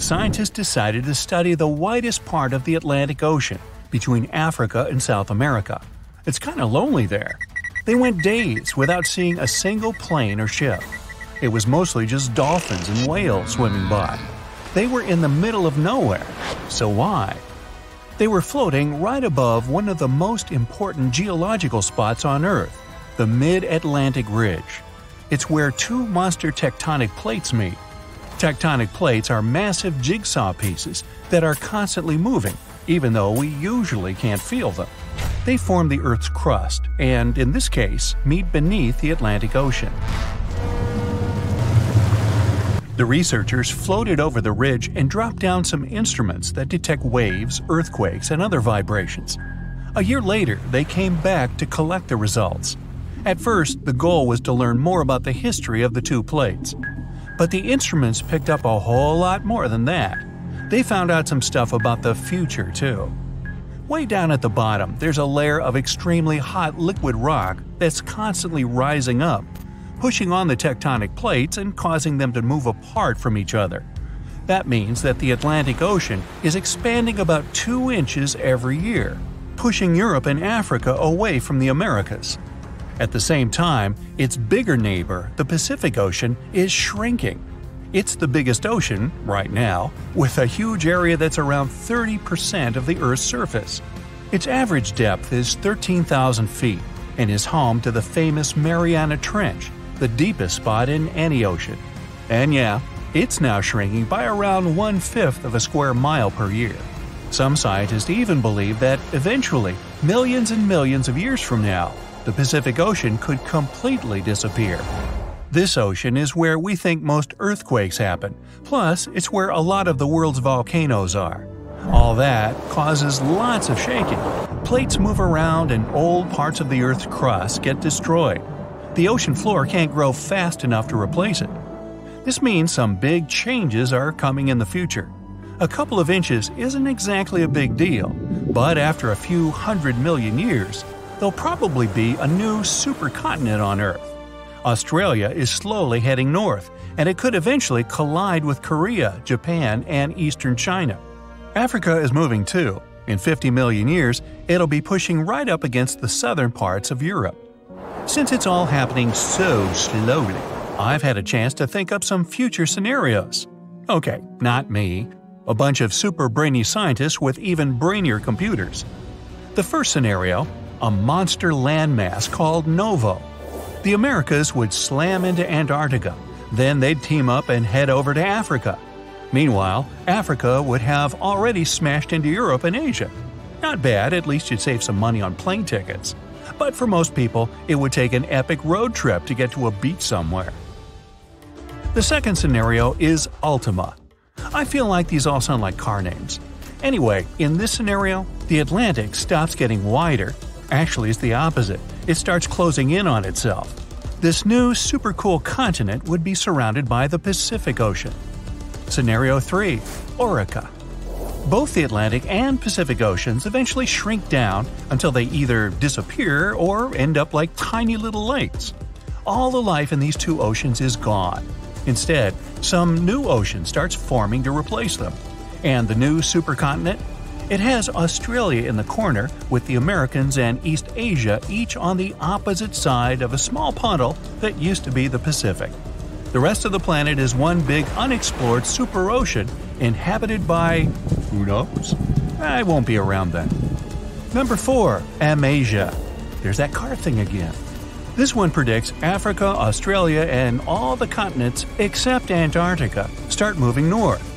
scientists decided to study the widest part of the Atlantic Ocean between Africa and South America. It's kind of lonely there. They went days without seeing a single plane or ship. It was mostly just dolphins and whales swimming by. They were in the middle of nowhere. So why? They were floating right above one of the most important geological spots on Earth, the Mid Atlantic Ridge. It's where two monster tectonic plates meet. Tectonic plates are massive jigsaw pieces that are constantly moving, even though we usually can't feel them. They form the Earth's crust, and in this case, meet beneath the Atlantic Ocean. The researchers floated over the ridge and dropped down some instruments that detect waves, earthquakes, and other vibrations. A year later, they came back to collect the results. At first, the goal was to learn more about the history of the two plates. But the instruments picked up a whole lot more than that. They found out some stuff about the future, too. Way down at the bottom, there's a layer of extremely hot liquid rock that's constantly rising up, pushing on the tectonic plates and causing them to move apart from each other. That means that the Atlantic Ocean is expanding about 2 inches every year, pushing Europe and Africa away from the Americas. At the same time, its bigger neighbor, the Pacific Ocean, is shrinking. It's the biggest ocean, right now, with a huge area that's around 30% of the Earth's surface. Its average depth is 13,000 feet and is home to the famous Mariana Trench, the deepest spot in any ocean. And yeah, it's now shrinking by around one fifth of a square mile per year. Some scientists even believe that eventually, millions and millions of years from now, the Pacific Ocean could completely disappear. This ocean is where we think most earthquakes happen, plus, it's where a lot of the world's volcanoes are. All that causes lots of shaking. Plates move around and old parts of the Earth's crust get destroyed the ocean floor can't grow fast enough to replace it. This means some big changes are coming in the future. A couple of inches isn't exactly a big deal, but after a few hundred million years, there'll probably be a new supercontinent on Earth. Australia is slowly heading north, and it could eventually collide with Korea, Japan, and eastern China. Africa is moving too. In 50 million years, it'll be pushing right up against the southern parts of Europe. Since it's all happening so slowly, I've had a chance to think up some future scenarios. Okay, not me. A bunch of super brainy scientists with even brainier computers. The first scenario a monster landmass called Novo. The Americas would slam into Antarctica, then they'd team up and head over to Africa. Meanwhile, Africa would have already smashed into Europe and Asia. Not bad, at least you'd save some money on plane tickets but for most people, it would take an epic road trip to get to a beach somewhere. The second scenario is Ultima. I feel like these all sound like car names. Anyway, in this scenario, the Atlantic stops getting wider. Actually, it's the opposite. It starts closing in on itself. This new super cool continent would be surrounded by the Pacific Ocean. Scenario 3 Aurica. Both the Atlantic and Pacific Oceans eventually shrink down until they either disappear or end up like tiny little lakes. All the life in these two oceans is gone. Instead, some new ocean starts forming to replace them. And the new supercontinent? It has Australia in the corner, with the Americans and East Asia each on the opposite side of a small puddle that used to be the Pacific. The rest of the planet is one big unexplored super ocean inhabited by. who knows? I won't be around then. Number 4. Amasia. There's that car thing again. This one predicts Africa, Australia, and all the continents except Antarctica start moving north.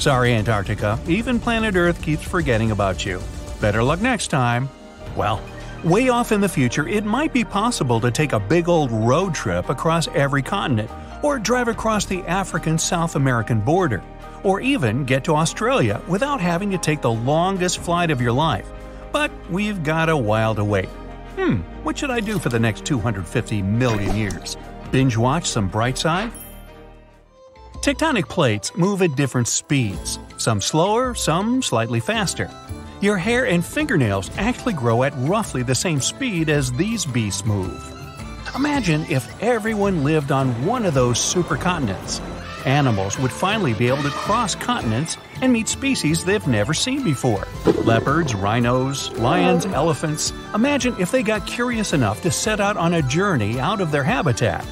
Sorry, Antarctica, even planet Earth keeps forgetting about you. Better luck next time. Well, way off in the future, it might be possible to take a big old road trip across every continent or drive across the African South American border, or even get to Australia without having to take the longest flight of your life. But we've got a while to wait. Hmm, what should I do for the next 250 million years? Binge watch some Brightside? Tectonic plates move at different speeds, some slower, some slightly faster. Your hair and fingernails actually grow at roughly the same speed as these beasts move. Imagine if everyone lived on one of those supercontinents. Animals would finally be able to cross continents and meet species they've never seen before. Leopards, rhinos, lions, elephants. Imagine if they got curious enough to set out on a journey out of their habitat.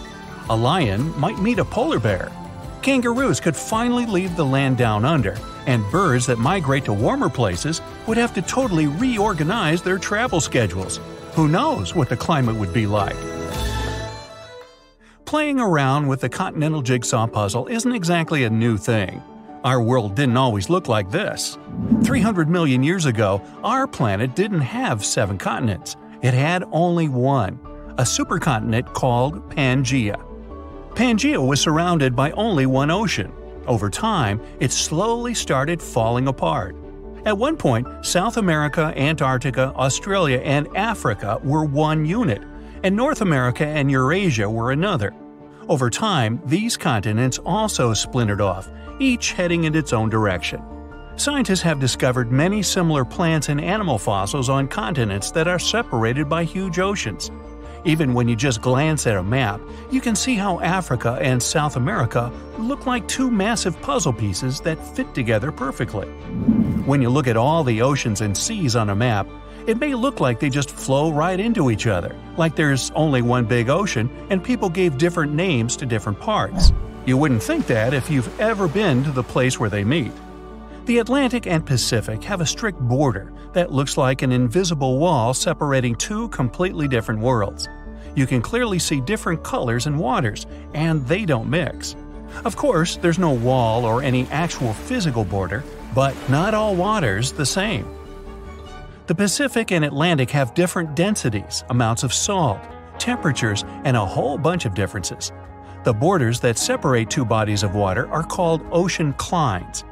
A lion might meet a polar bear. Kangaroos could finally leave the land down under, and birds that migrate to warmer places would have to totally reorganize their travel schedules. Who knows what the climate would be like? Playing around with the continental jigsaw puzzle isn't exactly a new thing. Our world didn't always look like this. 300 million years ago, our planet didn't have seven continents. It had only one, a supercontinent called Pangaea. Pangaea was surrounded by only one ocean. Over time, it slowly started falling apart. At one point, South America, Antarctica, Australia, and Africa were one unit, and North America and Eurasia were another. Over time, these continents also splintered off, each heading in its own direction. Scientists have discovered many similar plants and animal fossils on continents that are separated by huge oceans. Even when you just glance at a map, you can see how Africa and South America look like two massive puzzle pieces that fit together perfectly. When you look at all the oceans and seas on a map, it may look like they just flow right into each other, like there's only one big ocean and people gave different names to different parts. You wouldn't think that if you've ever been to the place where they meet. The Atlantic and Pacific have a strict border that looks like an invisible wall separating two completely different worlds. You can clearly see different colors and waters, and they don't mix. Of course, there's no wall or any actual physical border, but not all waters the same. The Pacific and Atlantic have different densities, amounts of salt, temperatures, and a whole bunch of differences. The borders that separate two bodies of water are called ocean clines.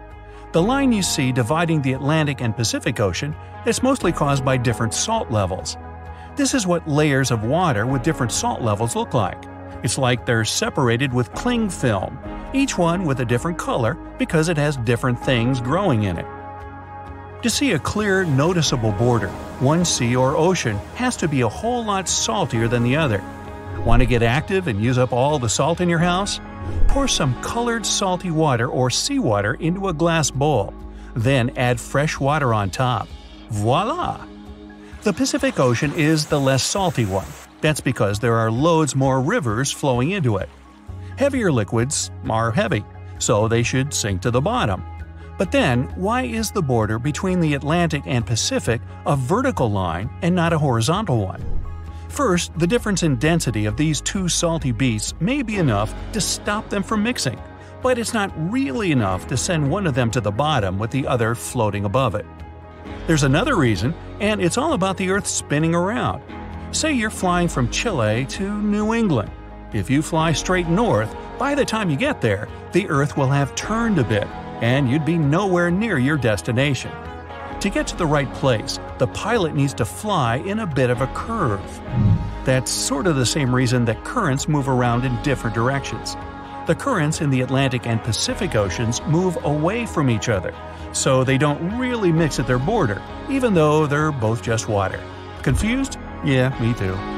The line you see dividing the Atlantic and Pacific Ocean is mostly caused by different salt levels. This is what layers of water with different salt levels look like. It's like they're separated with cling film, each one with a different color because it has different things growing in it. To see a clear, noticeable border, one sea or ocean has to be a whole lot saltier than the other. Want to get active and use up all the salt in your house? Pour some colored salty water or seawater into a glass bowl. Then add fresh water on top. Voila! The Pacific Ocean is the less salty one. That's because there are loads more rivers flowing into it. Heavier liquids are heavy, so they should sink to the bottom. But then, why is the border between the Atlantic and Pacific a vertical line and not a horizontal one? First, the difference in density of these two salty beasts may be enough to stop them from mixing, but it's not really enough to send one of them to the bottom with the other floating above it. There's another reason, and it's all about the Earth spinning around. Say you're flying from Chile to New England. If you fly straight north, by the time you get there, the Earth will have turned a bit and you'd be nowhere near your destination. To get to the right place, the pilot needs to fly in a bit of a curve. That's sort of the same reason that currents move around in different directions. The currents in the Atlantic and Pacific Oceans move away from each other, so they don't really mix at their border, even though they're both just water. Confused? Yeah, me too.